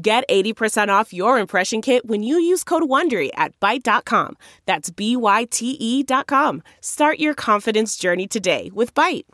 Get 80% off your impression kit when you use code WONDERY at Byte.com. That's B-Y-T-E dot com. Start your confidence journey today with Byte.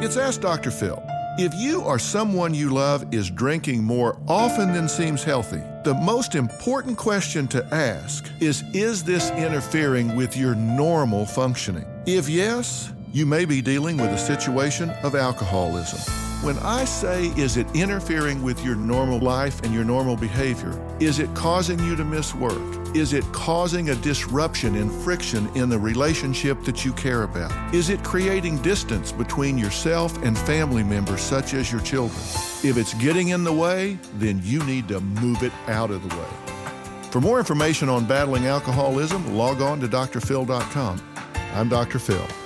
It's Ask Dr. Phil. If you or someone you love is drinking more often than seems healthy, the most important question to ask is Is this interfering with your normal functioning? If yes, you may be dealing with a situation of alcoholism. When I say, is it interfering with your normal life and your normal behavior? Is it causing you to miss work? Is it causing a disruption and friction in the relationship that you care about? Is it creating distance between yourself and family members, such as your children? If it's getting in the way, then you need to move it out of the way. For more information on battling alcoholism, log on to drphil.com. I'm Dr. Phil.